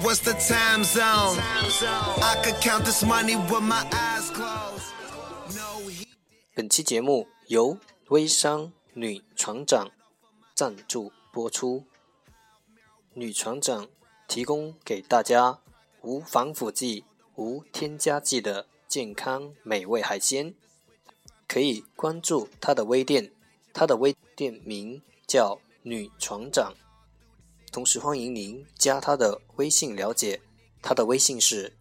What's the time zone? I could count this money with my eyes closed. No, he 本期节目由微商女船长赞助播出。女船长提供给大家无防腐剂、无添加剂的健康美味海鲜，可以关注她的微店，她的微店名叫女船长。同时欢迎您加她的微信了解，她的微信是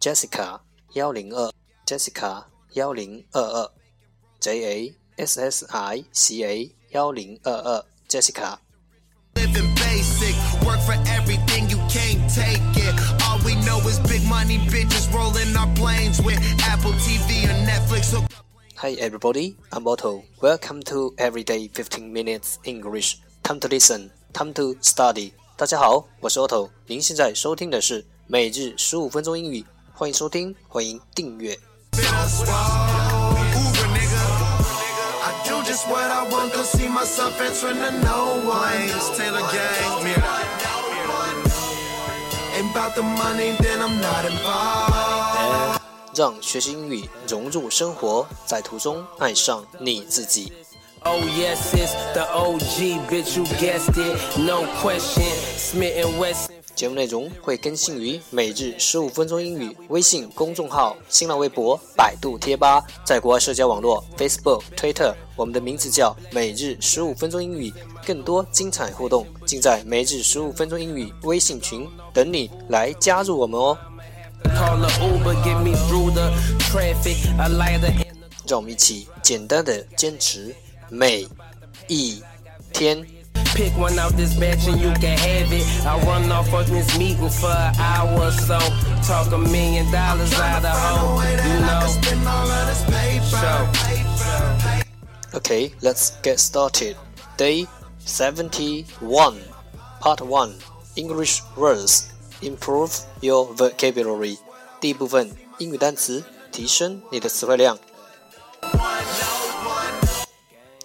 Jessica 幺零二 Jessica 幺零二二 J A S S I C A 幺零二二 Jessica。 living basic. Work for everything, you can't take it. All we know is big money bitches rolling our planes with Apple TV or Netflix. Hook Hi everybody, I'm Otto. Welcome to Everyday 15 Minutes English. Time to listen, time to study. 大家好，我是 Otto。您现在收听的是每日十五分钟英语，欢迎收听，欢迎订阅。让学习英语融入生活，在途中爱上你自己。Oh yes, it's the OG, bitch, you guessed it. No question, Smith and Wesson. 节目内容会更新于每日十五分钟英语微信公众号、新浪微博、百度贴吧，在国外社交网络 Facebook、Twitter，我们的名字叫每日十五分钟英语。更多精彩互动尽在每日十五分钟英语微信群，等你来加入我们哦让我们一起简单的坚持每一天。 pick one out this batch and you can have it. I run off of this meeting for an hour or so. Talk a million dollars out of home, you know. Spend all of this paper. So, Okay, let's get started. Day 71, Part 1 English words. Improve your vocabulary. 第一部分英语单词，提升你的词汇量。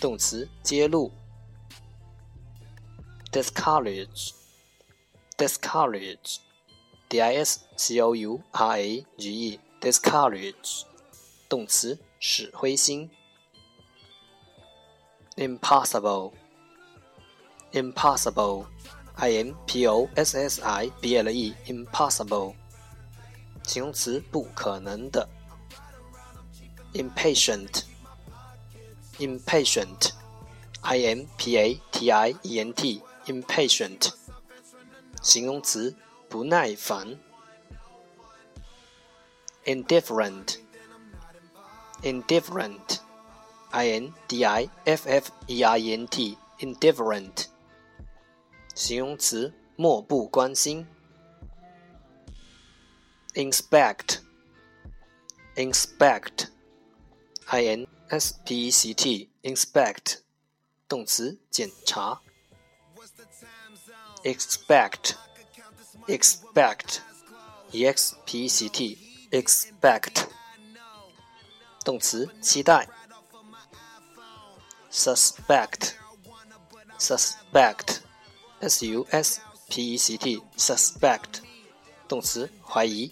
动词，揭露。discourage, discourage, d i s c o u r a g e, discourage，动词，使灰心。impossible, impossible, i m p o s s i b l e, impossible，形容词，不可能的。impatient, impatient, i m p a t i e n t, impatient，形容词，不耐烦。indifferent, indifferent, i n d i f f e r e n t, indifferent，形容词，漠不关心。inspect, inspect, i n s p e c t, inspect，动词，检查。expect, expect, e x p e c t, expect，动词，期待。suspect, suspect, s u s p e c t, suspect，动词，怀疑。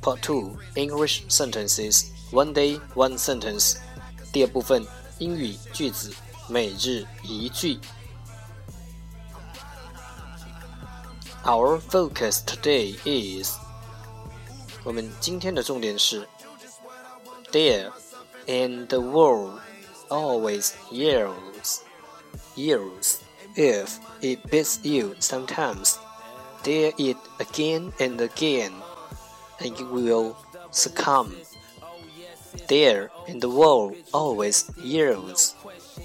Part Two English Sentences One Day One Sentence 第二部分英语句子每日一句。 Our focus today is 我们今天的重点是 There and the world always yells yells if it beats you sometimes dare it again and again And you will succumb there in the world always yields.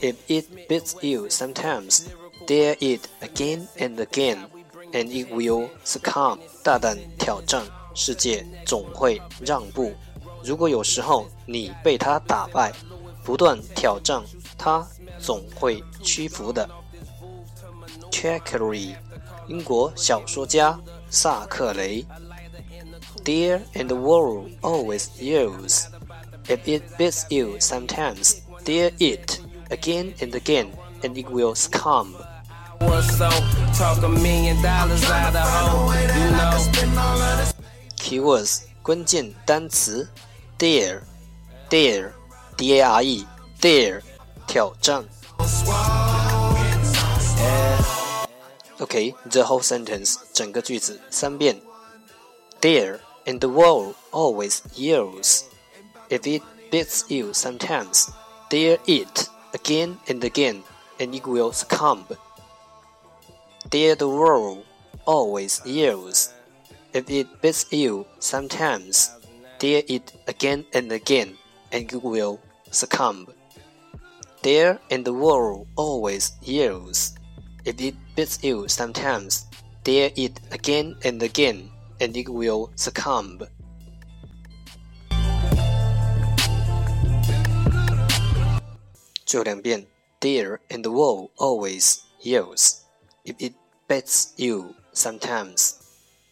if it beats you sometimes dare it again and again and it will succumb 大胆挑战世界总会让步。如果有时候你被他打败，不断挑战他，总会屈服的。c h a c k e r y 英国小说家萨克雷。Dear and the world always yells. If it beats you sometimes, dare it again and again, and it will succumb. Keywords 关键单词 dare dare d a r e dare 挑战。Okay, the whole sentence 整个句子三遍。Dare and the world always yells. If it beats you sometimes, dare it again and again, and it will succumb. Dare the world always yells. If it beats you sometimes, dare it again and again, and you will succumb. Dare and the world always yells. If it beats you sometimes, dare it again and again, and it will succumb. deer and the wall always yields. If it bites you sometimes,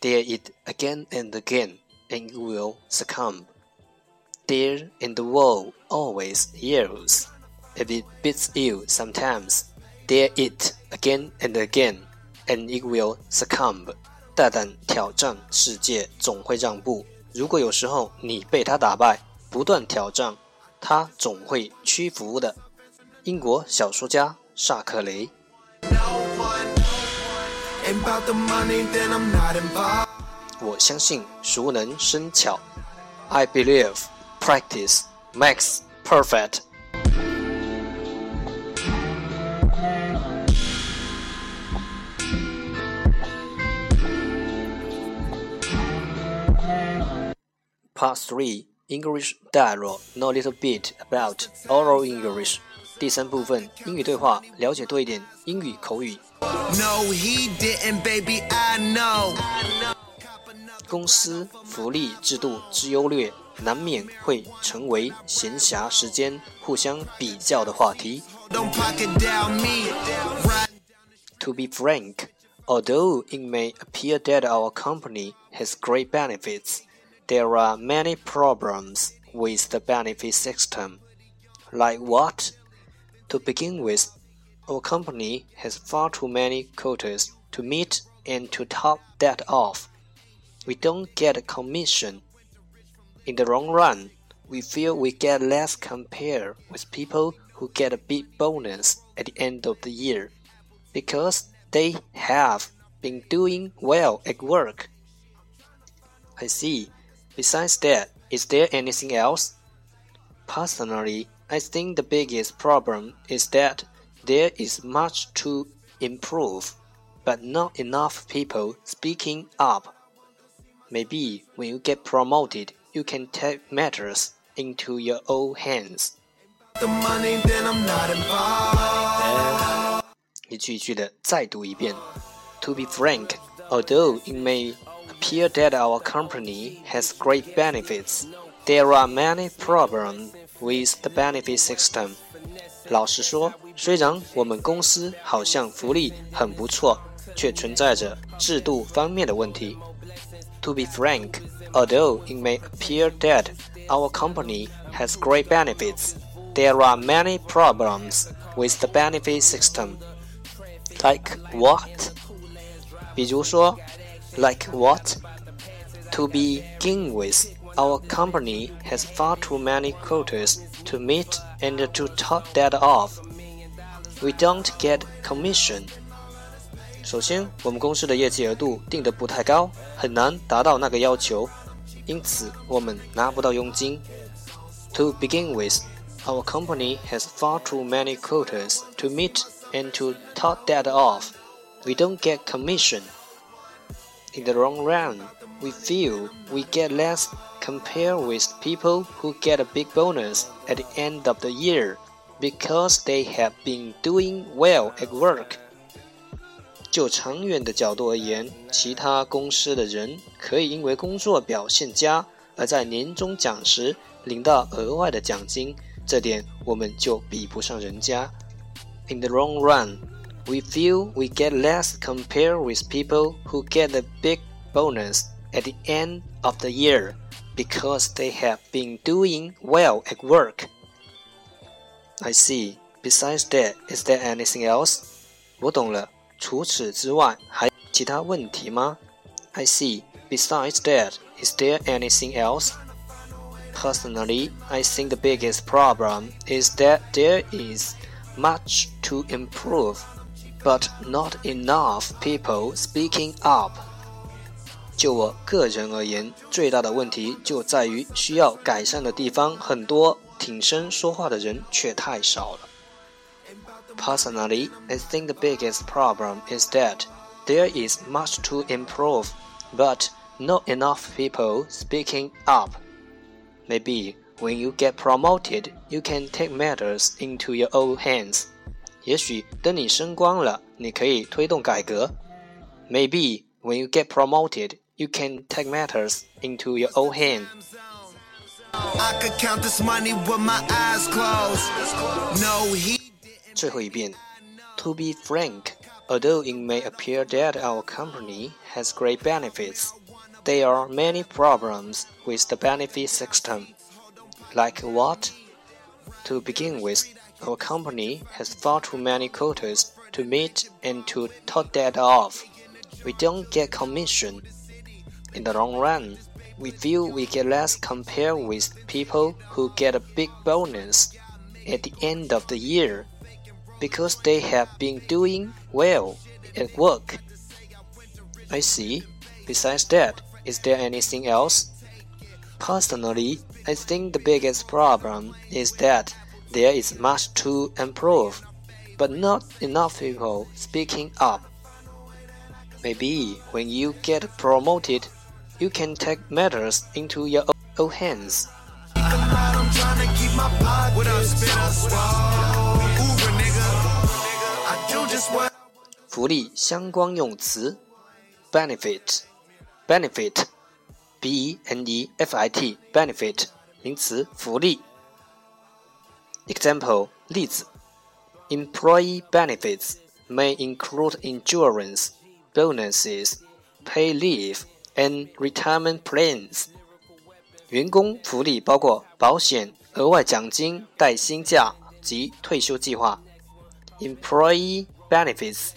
dare it again and again, and you will succumb. Deer and the wall always yields. If it bites you sometimes, dare it again and again, and it will succumb. 大胆挑战世界，总会让步。如果有时候你被他打败，不断挑战，他总会屈服的。英国小说家萨克雷。我相信熟能生巧。I believe practice makes perfect. Part 3 English dialogue know a little bit about oral English 第三部分英语对话，了解多一点英语口语。No, he didn't, baby, I know. 公司福利制度之优劣，难免会成为闲暇时间互相比较的话题。 Don't pocket down me. Right. To be frank, although it may appear that our company has great benefits, there are many problems with the benefit system. Like what? To begin with, our company has far too many quotas to meet and to top that off. We don't get a commission. In the long run, we feel we get less compared with people who get a big bonus at the end of the year because they have been doing well at work. I see. Besides that, is there anything else? Personally, I think the biggest problem is that there is much to improve, but not enough people speaking up. Maybe when you get promoted, you can take matters into your own hands. The money, then I'm not involved. 一句一句的再读一遍。To be frank, although it may appear that our company has great benefits, there are many problems with the benefit system. 老实说，虽然我们公司好像福利很不错，却存在着制度方面的问题。To be frank, although it may appear that our company has great benefits, there are many problems with the benefit system. Like what? 比如说 ，like what? To begin with, our company has far too many quotas to meet and to top that off. We don't get commission. 首 首先，我们公司的业绩额度定得不太高，很难达到那个要求，因此我们拿不到佣金。To begin with, our company has far too many quotas to meet and to top that off, we don't get commission. In the long run, we feel we get less compared with people who get a big bonus at the end of the year because they have been doing well at work. 就长远的角度而言，其他公司的人可以因为工作表现佳，而在年终奖时领到额外的奖金，这点我们就比不上人家。In the long run, we feel we get less compared with people who get a big bonus at the end of the year because they have been doing well at work. I see. Besides that, is there anything else? 我懂了。除此之外，还其他问题吗？I see. Besides that, is there anything else? Personally, I think the biggest problem is that there is much to improve, but not enough people speaking up. 就我个人而言，最大的问题就在于需要改善的地方很多，挺身说话的人却太少了。Personally, I think the biggest problem is that there is much to improve, but not enough people speaking up. Maybe when you get promoted, you can take matters into your own hands. 也许等你升官了，你可以推动改革。Maybe when you get promoted, you can take matters into your own hands. I could count this money with my eyes closed. No, he. 最后一遍，To be frank, although it may appear that our company has great benefits, there are many problems with the benefit system. Like what? To begin with, our company has far too many quotas to meet and to top that off. We don't get commission. In the long run, we feel we get less compared with people who get a big bonus at the end of the year because they have been doing well at work. I see. Besides that, is there anything else? Personally, I think the biggest problem is that there is much to improve, but not enough people speaking up. Maybe when you get promoted, you can take matters into your own hands. 福利相关用词：benefit，benefit，b e n e f i t，benefit，名词，福利。 Example 例子：Employee benefits may include insurance, bonuses, pay leave, and retirement plans. 员工福利包括保险、额外奖金、带薪假及退休计划。Employee benefits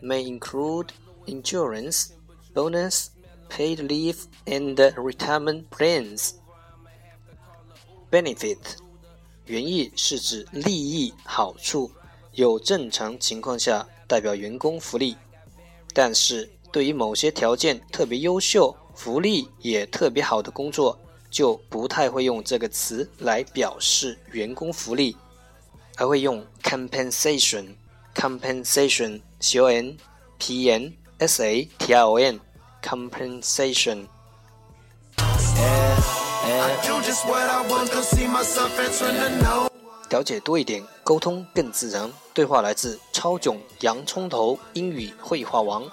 may include insurance, bonus, paid leave, and retirement plans. Benefit 原意是指利益、好处，有正常情况下代表员工福利，但是对于某些条件特别优秀、福利也特别好的工作，就不太会用这个词来表示员工福利，而会用 compensation。compensation c o n p n s a t i o n compensation。了解多一点，沟通更自然。对话来自超囧洋葱头英语绘画王。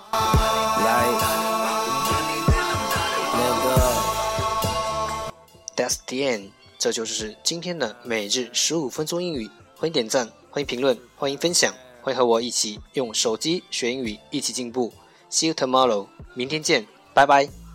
That's the end。这就是今天的每日十五分钟英语。欢迎点赞，欢迎评论，欢迎分享。欢迎和我一起用手机学英语，一起进步。See you tomorrow，明天见，拜拜。